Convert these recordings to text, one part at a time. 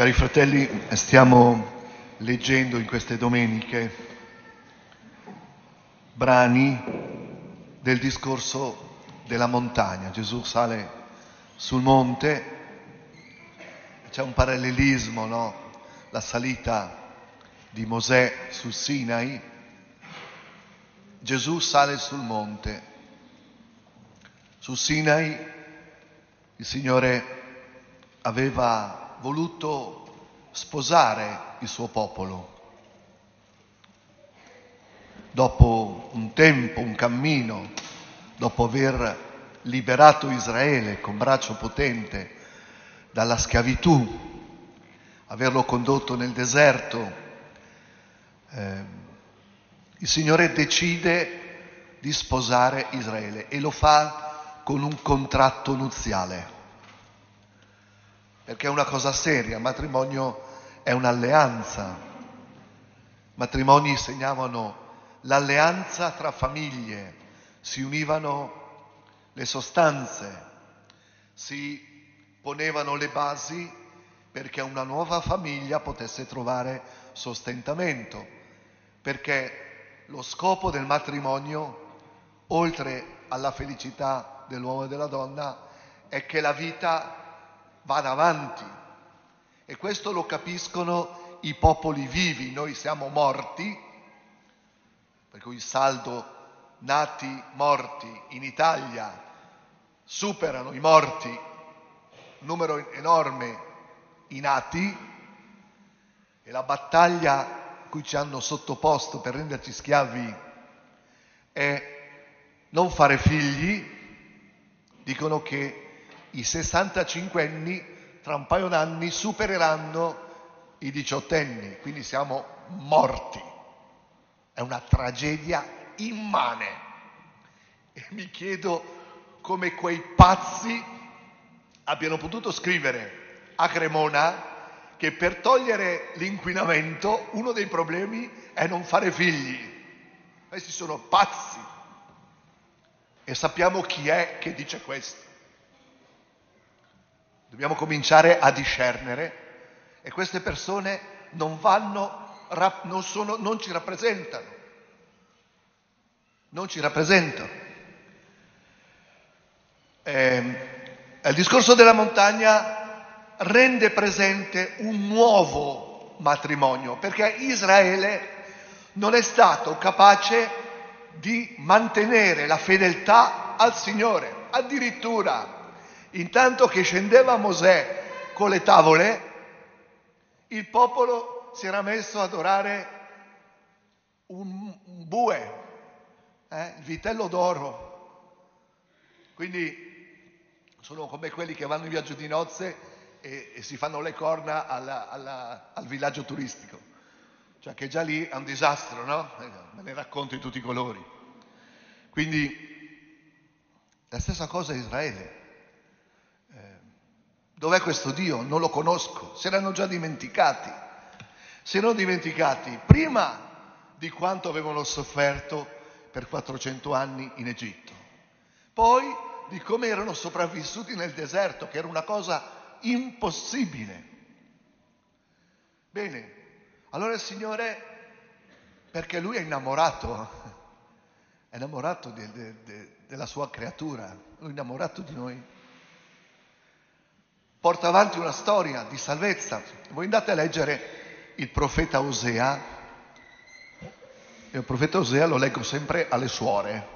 Cari fratelli, stiamo leggendo in queste domeniche brani del discorso della montagna. Gesù sale sul monte, c'è un parallelismo, no? La salita di Mosè sul Sinai. Gesù sale sul monte. Sul Sinai il Signore aveva voluto sposare il suo popolo. Dopo un tempo, un cammino, dopo aver liberato Israele con braccio potente dalla schiavitù, averlo condotto nel deserto, eh, il Signore decide di sposare Israele e lo fa con un contratto nuziale perché è una cosa seria, il matrimonio è un'alleanza. Matrimoni segnavano l'alleanza tra famiglie, si univano le sostanze, si ponevano le basi perché una nuova famiglia potesse trovare sostentamento, perché lo scopo del matrimonio, oltre alla felicità dell'uomo e della donna, è che la vita vada avanti. E questo lo capiscono i popoli vivi, noi siamo morti, per cui il saldo nati morti in Italia superano i morti, un numero enorme i nati, e la battaglia cui ci hanno sottoposto per renderci schiavi è non fare figli, dicono che i 65 anni tra un paio d'anni supereranno i diciottenni, quindi siamo morti. È una tragedia immane. E mi chiedo come quei pazzi abbiano potuto scrivere a Cremona che per togliere l'inquinamento uno dei problemi è non fare figli. Questi sono pazzi. E sappiamo chi è che dice questo. Dobbiamo cominciare a discernere e queste persone non vanno, non, sono, non ci rappresentano. Non ci rappresentano. Eh, il discorso della montagna rende presente un nuovo matrimonio, perché Israele non è stato capace di mantenere la fedeltà al Signore, addirittura Intanto che scendeva Mosè con le tavole, il popolo si era messo ad adorare un, bue, eh, il vitello d'oro. Quindi sono come quelli che vanno in viaggio di nozze e, e si fanno le corna alla, alla, al villaggio turistico. Cioè che già lì è un disastro, no? Me ne racconto di tutti i colori. Quindi la stessa cosa è Israele. Dov'è questo Dio? Non lo conosco. Si erano già dimenticati. Si erano dimenticati prima di quanto avevano sofferto per 400 anni in Egitto. Poi di come erano sopravvissuti nel deserto, che era una cosa impossibile. Bene, allora il Signore, perché Lui è innamorato, è innamorato de, de, de, della sua creatura, Lui è innamorato di noi porta avanti una storia di salvezza. Voi andate a leggere il profeta Osea, e il profeta Osea lo leggo sempre alle suore,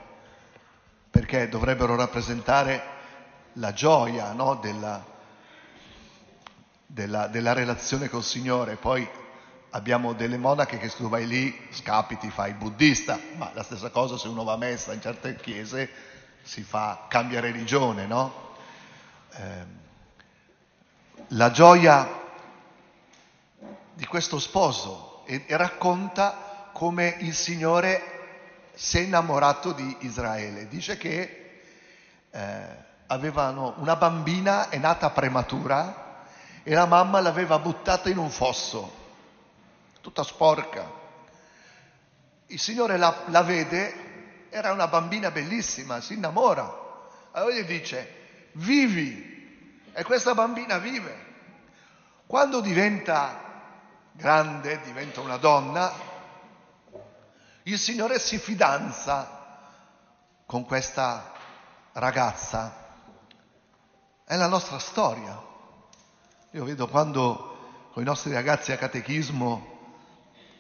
perché dovrebbero rappresentare la gioia no? della, della, della, relazione col Signore. Poi abbiamo delle monache che se tu vai lì scapiti, fai buddista, ma la stessa cosa se uno va a messa in certe chiese si fa, cambia religione, no? Eh, la gioia di questo sposo e, e racconta come il Signore si è innamorato di Israele. Dice che eh, avevano una bambina, è nata prematura e la mamma l'aveva buttata in un fosso, tutta sporca. Il Signore la, la vede, era una bambina bellissima, si innamora. Allora gli dice, vivi, e questa bambina vive. Quando diventa grande, diventa una donna, il Signore si fidanza con questa ragazza. È la nostra storia. Io vedo quando con i nostri ragazzi a catechismo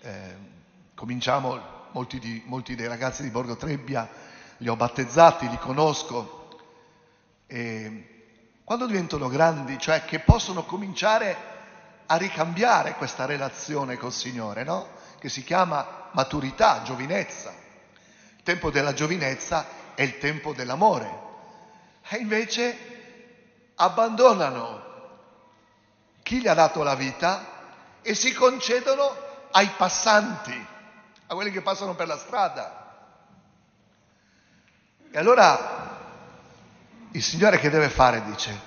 eh, cominciamo, molti, di, molti dei ragazzi di Borgo Trebbia li ho battezzati, li conosco, e quando diventano grandi, cioè che possono cominciare a ricambiare questa relazione col Signore, no? Che si chiama maturità, giovinezza. Il tempo della giovinezza è il tempo dell'amore. E invece abbandonano chi gli ha dato la vita e si concedono ai passanti, a quelli che passano per la strada. E allora il Signore che deve fare? Dice,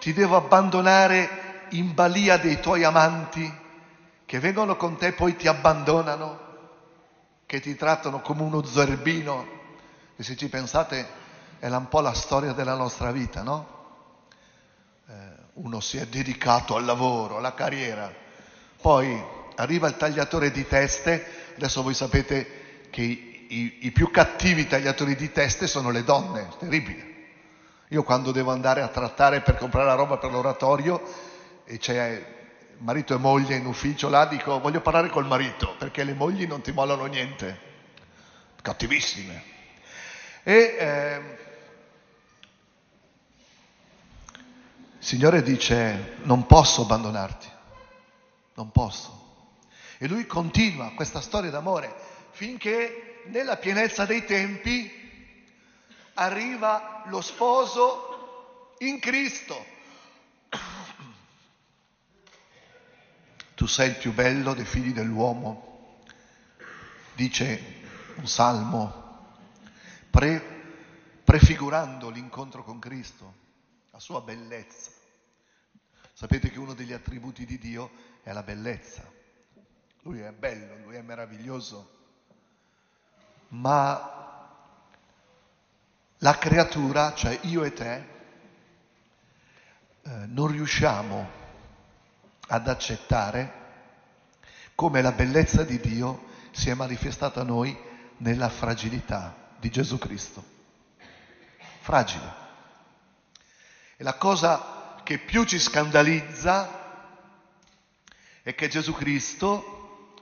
ti devo abbandonare in balia dei tuoi amanti che vengono con te e poi ti abbandonano, che ti trattano come uno zerbino. E se ci pensate è un po' la storia della nostra vita, no? Eh, uno si è dedicato al lavoro, alla carriera, poi arriva il tagliatore di teste, adesso voi sapete che i, i, i più cattivi tagliatori di teste sono le donne, terribile. Io quando devo andare a trattare per comprare la roba per l'oratorio e c'è marito e moglie in ufficio là, dico voglio parlare col marito perché le mogli non ti mollano niente, cattivissime. E eh, il Signore dice non posso abbandonarti, non posso. E lui continua questa storia d'amore finché nella pienezza dei tempi arriva lo sposo in Cristo. Tu sei il più bello dei figli dell'uomo, dice un salmo, pre, prefigurando l'incontro con Cristo, la sua bellezza. Sapete che uno degli attributi di Dio è la bellezza. Lui è bello, lui è meraviglioso, ma la creatura, cioè io e te, eh, non riusciamo ad accettare come la bellezza di Dio si è manifestata a noi nella fragilità di Gesù Cristo. Fragile. E la cosa che più ci scandalizza è che Gesù Cristo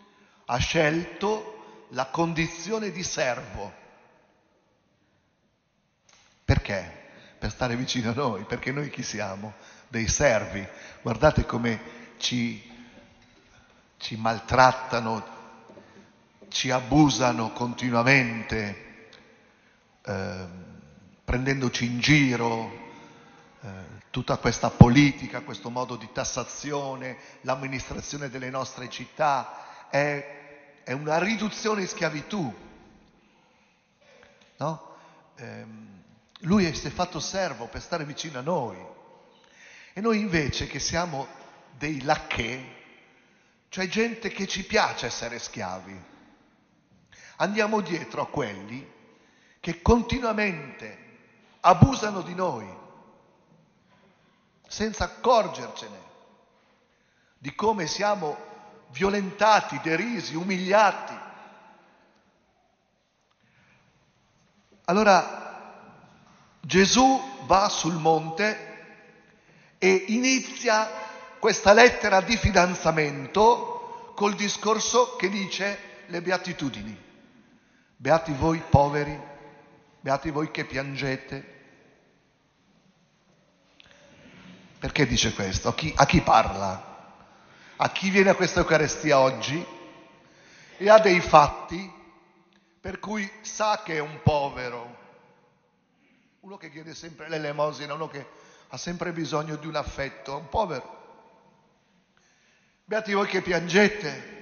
ha scelto la condizione di servo perché? Per stare vicino a noi, perché noi chi siamo? Dei servi. Guardate come ci, ci maltrattano, ci abusano continuamente, eh, prendendoci in giro, eh, tutta questa politica, questo modo di tassazione, l'amministrazione delle nostre città, è, è una riduzione in schiavitù. No? Eh, lui si è fatto servo per stare vicino a noi. E noi invece che siamo dei lacchè, cioè gente che ci piace essere schiavi, andiamo dietro a quelli che continuamente abusano di noi, senza accorgercene di come siamo violentati, derisi, umiliati. Allora Gesù va sul monte e inizia questa lettera di fidanzamento col discorso che dice le beatitudini. Beati voi poveri, beati voi che piangete. Perché dice questo? A chi, a chi parla? A chi viene a questa Eucaristia oggi e ha dei fatti per cui sa che è un povero, uno che chiede sempre l'elemosina, uno che ha sempre bisogno di un affetto, un povero. Beati voi che piangete,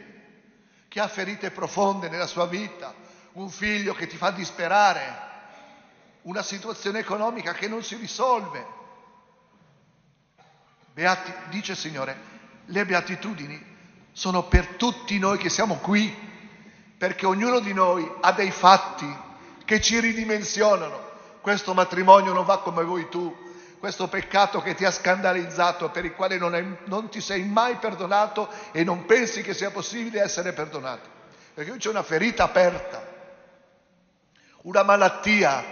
che ha ferite profonde nella sua vita, un figlio che ti fa disperare, una situazione economica che non si risolve. Beati, dice il Signore, le beatitudini sono per tutti noi che siamo qui, perché ognuno di noi ha dei fatti che ci ridimensionano questo matrimonio non va come vuoi tu, questo peccato che ti ha scandalizzato, per il quale non, è, non ti sei mai perdonato e non pensi che sia possibile essere perdonato. Perché qui c'è una ferita aperta, una malattia,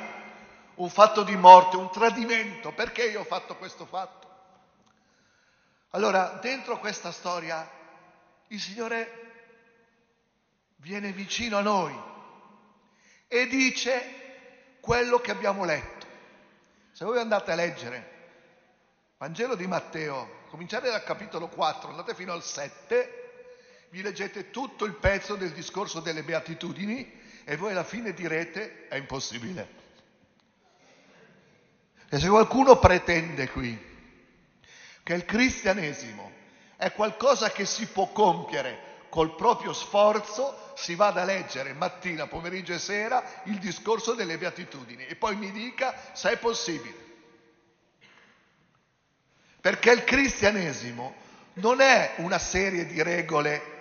un fatto di morte, un tradimento. Perché io ho fatto questo fatto? Allora, dentro questa storia, il Signore viene vicino a noi e dice quello che abbiamo letto. Se voi andate a leggere Vangelo di Matteo, cominciate dal capitolo 4, andate fino al 7, vi leggete tutto il pezzo del discorso delle beatitudini e voi alla fine direte è impossibile. E se qualcuno pretende qui che il cristianesimo è qualcosa che si può compiere col proprio sforzo, si vada a leggere mattina, pomeriggio e sera il discorso delle beatitudini e poi mi dica se è possibile. Perché il cristianesimo non è una serie di regole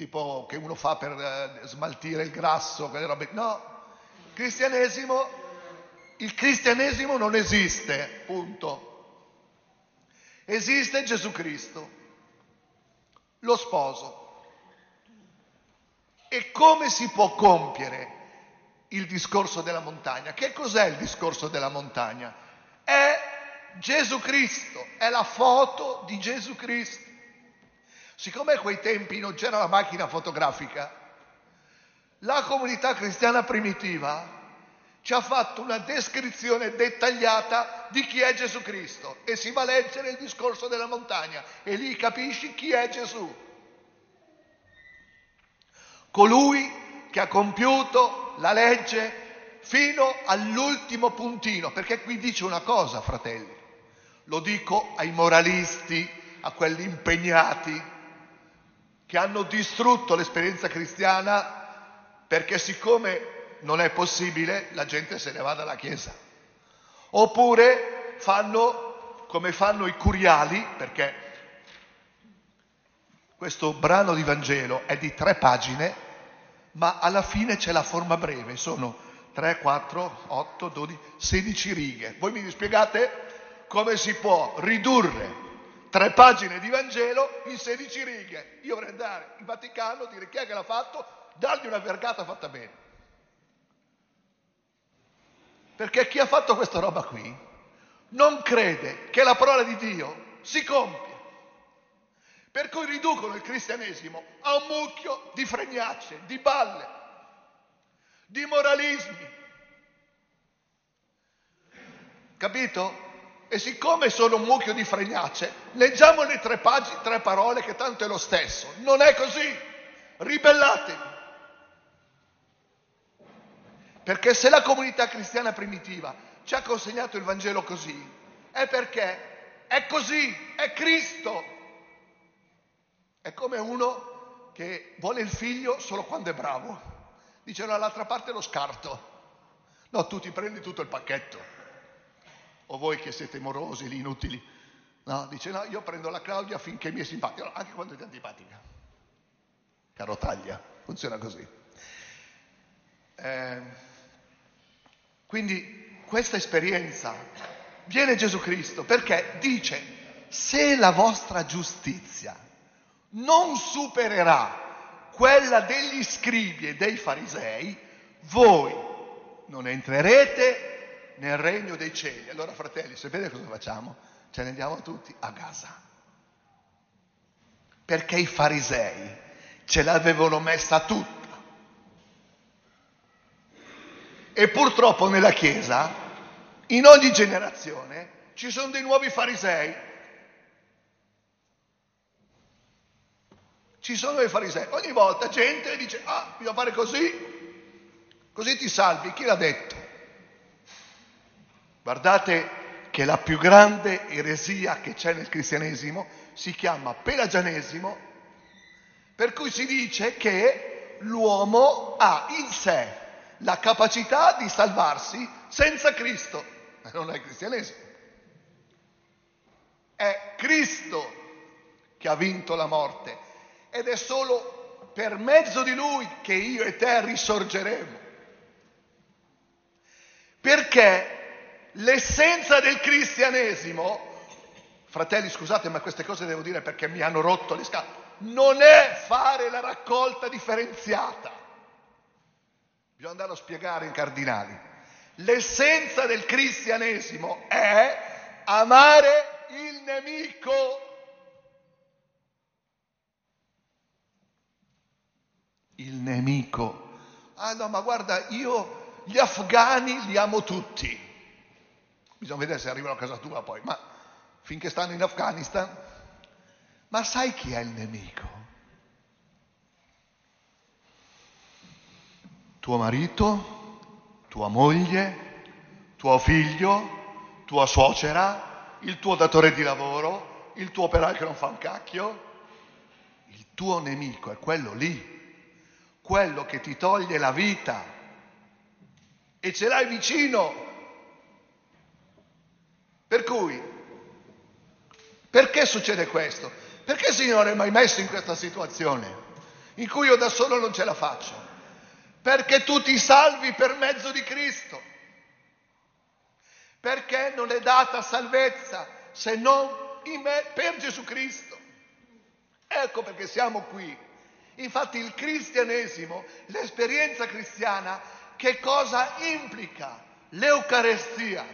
tipo che uno fa per eh, smaltire il grasso, quelle robe. No, cristianesimo, il cristianesimo non esiste, punto. Esiste Gesù Cristo lo sposo. E come si può compiere il discorso della montagna? Che cos'è il discorso della montagna? È Gesù Cristo, è la foto di Gesù Cristo. Siccome a quei tempi non c'era la macchina fotografica, la comunità cristiana primitiva ci ha fatto una descrizione dettagliata di chi è Gesù Cristo e si va a leggere il discorso della montagna e lì capisci chi è Gesù. Colui che ha compiuto la legge fino all'ultimo puntino, perché qui dice una cosa, fratelli, lo dico ai moralisti, a quelli impegnati che hanno distrutto l'esperienza cristiana perché siccome non è possibile, la gente se ne va dalla Chiesa. Oppure fanno come fanno i curiali, perché questo brano di Vangelo è di tre pagine, ma alla fine c'è la forma breve, sono 3, 4, 8, 12, 16 righe. Voi mi spiegate come si può ridurre tre pagine di Vangelo in 16 righe? Io vorrei andare in Vaticano, dire chi è che l'ha fatto, dargli una vergata fatta bene. Perché chi ha fatto questa roba qui non crede che la parola di Dio si compie. Per cui riducono il cristianesimo a un mucchio di fregnacce, di balle, di moralismi. Capito? E siccome sono un mucchio di fregnacce, leggiamo le tre pagine, tre parole che tanto è lo stesso. Non è così. Ribellatevi. Perché se la comunità cristiana primitiva ci ha consegnato il Vangelo così, è perché è così, è Cristo. È come uno che vuole il figlio solo quando è bravo. Dice dall'altra parte lo scarto. No, tu ti prendi tutto il pacchetto. O voi che siete morosi, lì inutili. No, dice no, io prendo la Claudia finché mi è simpatica, no, anche quando è antipatica. Caro taglia, funziona così. Eh, quindi questa esperienza viene Gesù Cristo perché dice se la vostra giustizia non supererà quella degli scribi e dei farisei, voi non entrerete nel regno dei cieli. Allora fratelli, sapete cosa facciamo? Ce ne andiamo tutti a casa. Perché i farisei ce l'avevano messa tutta E purtroppo nella Chiesa, in ogni generazione, ci sono dei nuovi farisei. Ci sono dei farisei. Ogni volta gente dice, ah, bisogna fare così, così ti salvi. Chi l'ha detto? Guardate che la più grande eresia che c'è nel cristianesimo si chiama pelagianesimo, per cui si dice che l'uomo ha in sé la capacità di salvarsi senza Cristo. Ma non è cristianesimo. È Cristo che ha vinto la morte ed è solo per mezzo di Lui che io e te risorgeremo. Perché l'essenza del cristianesimo, fratelli scusate ma queste cose devo dire perché mi hanno rotto le scatole, non è fare la raccolta differenziata. Bisogna andarlo a spiegare in cardinali. L'essenza del cristianesimo è amare Il nemico. Ah no, ma guarda, io gli afghani li amo tutti. Bisogna vedere se arrivano a casa tua poi, ma finché stanno in Afghanistan. Ma sai chi è il nemico? Tuo marito, tua moglie, tuo figlio, tua suocera, il tuo datore di lavoro, il tuo operaio che non fa un cacchio. Il tuo nemico è quello lì, quello che ti toglie la vita e ce l'hai vicino per cui, perché succede questo? Perché Signore mi hai messo in questa situazione in cui io da solo non ce la faccio? Perché tu ti salvi per mezzo di Cristo. Perché non è data salvezza se non in me per Gesù Cristo. Ecco perché siamo qui. Infatti il cristianesimo, l'esperienza cristiana, che cosa implica? L'Eucarestia.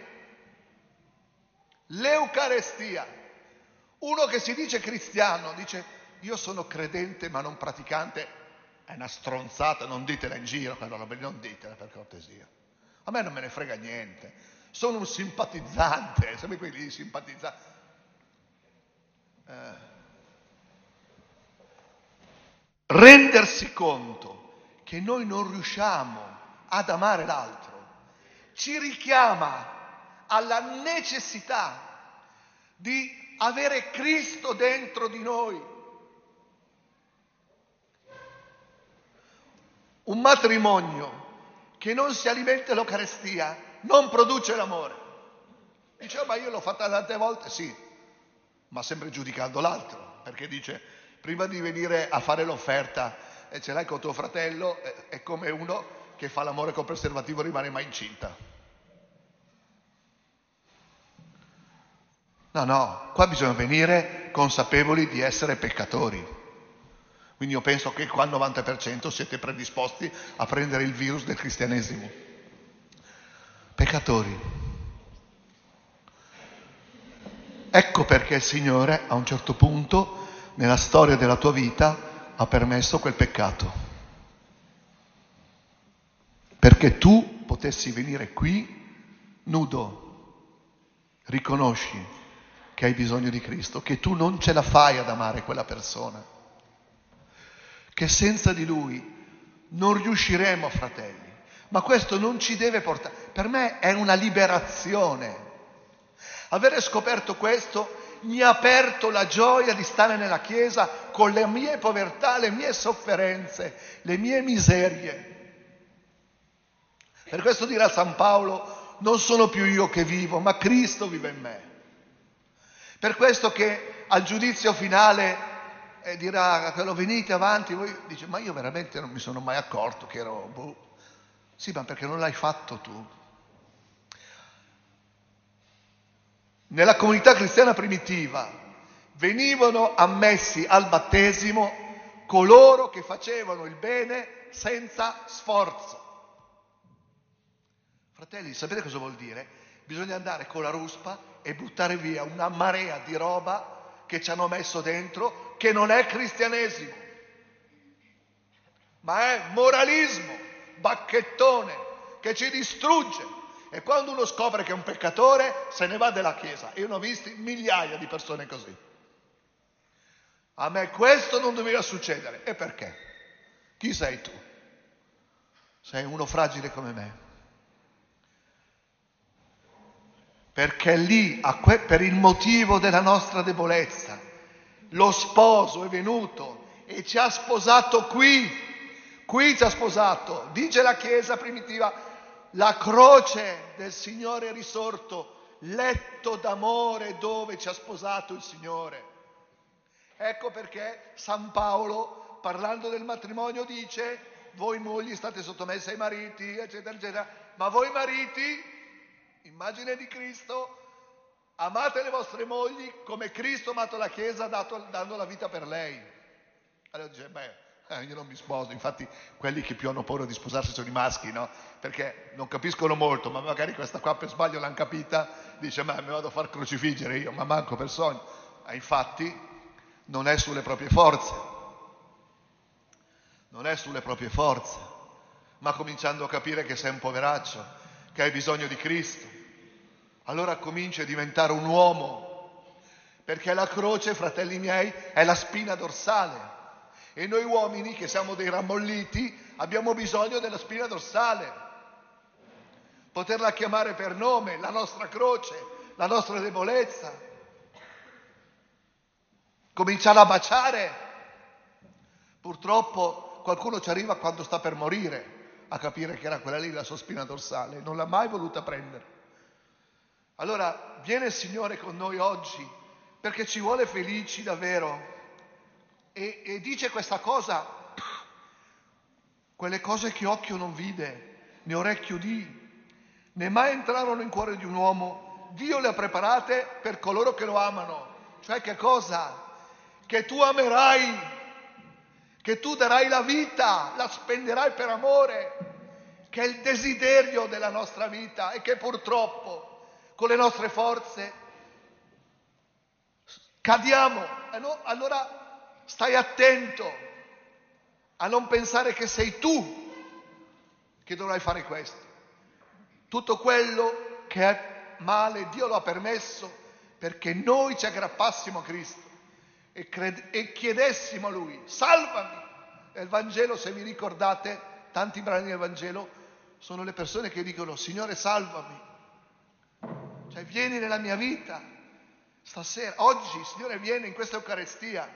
L'Eucarestia. Uno che si dice cristiano dice io sono credente ma non praticante, è una stronzata, non ditela in giro, non ditela per cortesia. A me non me ne frega niente, sono un simpatizzante, sapete quelli simpatizzanti. Eh. Rendersi conto che noi non riusciamo ad amare l'altro ci richiama alla necessità di avere Cristo dentro di noi. Un matrimonio che non si alimenta l'Eucarestia non produce l'amore. Dice, ma io l'ho fatta tante volte, sì, ma sempre giudicando l'altro, perché dice, prima di venire a fare l'offerta e ce l'hai con tuo fratello, è come uno che fa l'amore col preservativo e rimane mai incinta. No, no, qua bisogna venire consapevoli di essere peccatori. Quindi io penso che qua al 90% siete predisposti a prendere il virus del cristianesimo. Peccatori. Ecco perché il Signore a un certo punto nella storia della tua vita ha permesso quel peccato. Perché tu potessi venire qui nudo, riconosci che hai bisogno di Cristo, che tu non ce la fai ad amare quella persona, che senza di Lui non riusciremo, fratelli. Ma questo non ci deve portare, per me è una liberazione. Avere scoperto questo mi ha aperto la gioia di stare nella Chiesa con le mie povertà, le mie sofferenze, le mie miserie. Per questo dirà San Paolo, non sono più io che vivo, ma Cristo vive in me. Per questo che al giudizio finale eh, dirà quello venite avanti, voi dice ma io veramente non mi sono mai accorto che ero... Boh. Sì, ma perché non l'hai fatto tu? Nella comunità cristiana primitiva venivano ammessi al battesimo coloro che facevano il bene senza sforzo. Fratelli, sapete cosa vuol dire? Bisogna andare con la ruspa e buttare via una marea di roba che ci hanno messo dentro, che non è cristianesimo, ma è moralismo, bacchettone, che ci distrugge. E quando uno scopre che è un peccatore, se ne va dalla Chiesa. Io ne ho visti migliaia di persone così. A me questo non doveva succedere. E perché? Chi sei tu? Sei uno fragile come me. perché lì, per il motivo della nostra debolezza, lo sposo è venuto e ci ha sposato qui, qui ci ha sposato, dice la Chiesa primitiva, la croce del Signore risorto, letto d'amore dove ci ha sposato il Signore. Ecco perché San Paolo, parlando del matrimonio, dice, voi mogli state sottomesse ai mariti, eccetera, eccetera, ma voi mariti immagine di Cristo, amate le vostre mogli come Cristo ha amato la Chiesa dato, dando la vita per lei. Allora dice, beh, eh, io non mi sposo, infatti quelli che più hanno paura di sposarsi sono i maschi, no? Perché non capiscono molto, ma magari questa qua per sbaglio l'hanno capita, dice, ma mi vado a far crocifiggere io, ma manco per sogno. E infatti non è sulle proprie forze, non è sulle proprie forze, ma cominciando a capire che sei un poveraccio, che hai bisogno di Cristo. Allora cominci a diventare un uomo, perché la croce, fratelli miei, è la spina dorsale. E noi uomini, che siamo dei rammolliti, abbiamo bisogno della spina dorsale. Poterla chiamare per nome, la nostra croce, la nostra debolezza, cominciare a baciare. Purtroppo qualcuno ci arriva quando sta per morire a capire che era quella lì la sua spina dorsale, non l'ha mai voluta prendere. Allora viene il Signore con noi oggi perché ci vuole felici davvero e, e dice questa cosa, quelle cose che occhio non vide, né orecchio udì, né mai entrarono in cuore di un uomo, Dio le ha preparate per coloro che lo amano. Cioè che cosa? che tu amerai, che tu darai la vita, la spenderai per amore, che è il desiderio della nostra vita e che purtroppo con le nostre forze cadiamo. Allora stai attento a non pensare che sei tu che dovrai fare questo. Tutto quello che è male Dio lo ha permesso perché noi ci aggrappassimo a Cristo e, cred- e chiedessimo a Lui, salvami. E il Vangelo, se vi ricordate, tanti brani del Vangelo sono le persone che dicono, Signore, salvami. Cioè, vieni nella mia vita stasera, oggi, Signore, viene in questa Eucaristia,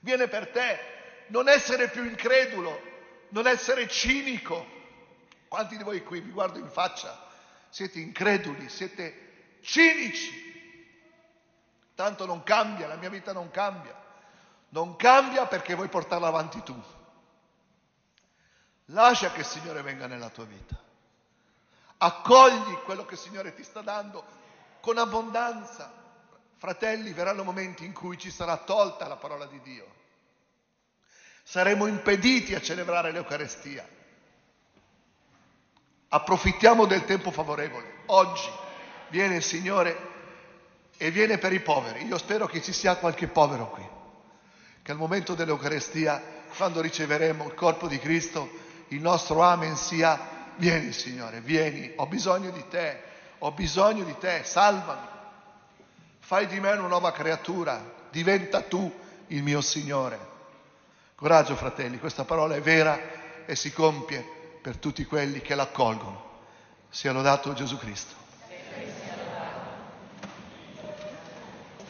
viene per te, non essere più incredulo, non essere cinico. Quanti di voi qui, vi guardo in faccia, siete increduli, siete cinici, Tanto non cambia, la mia vita non cambia. Non cambia perché vuoi portarla avanti tu. Lascia che il Signore venga nella tua vita. Accogli quello che il Signore ti sta dando con abbondanza. Fratelli, verranno momenti in cui ci sarà tolta la parola di Dio. Saremo impediti a celebrare l'Eucarestia. Approfittiamo del tempo favorevole. Oggi viene il Signore e viene per i poveri. Io spero che ci sia qualche povero qui, che al momento dell'Eucarestia, quando riceveremo il corpo di Cristo, il nostro amen sia, vieni Signore, vieni, ho bisogno di te, ho bisogno di te, salvami, fai di me una nuova creatura, diventa tu il mio Signore. Coraggio fratelli, questa parola è vera e si compie per tutti quelli che l'accolgono. Sia lodato Gesù Cristo.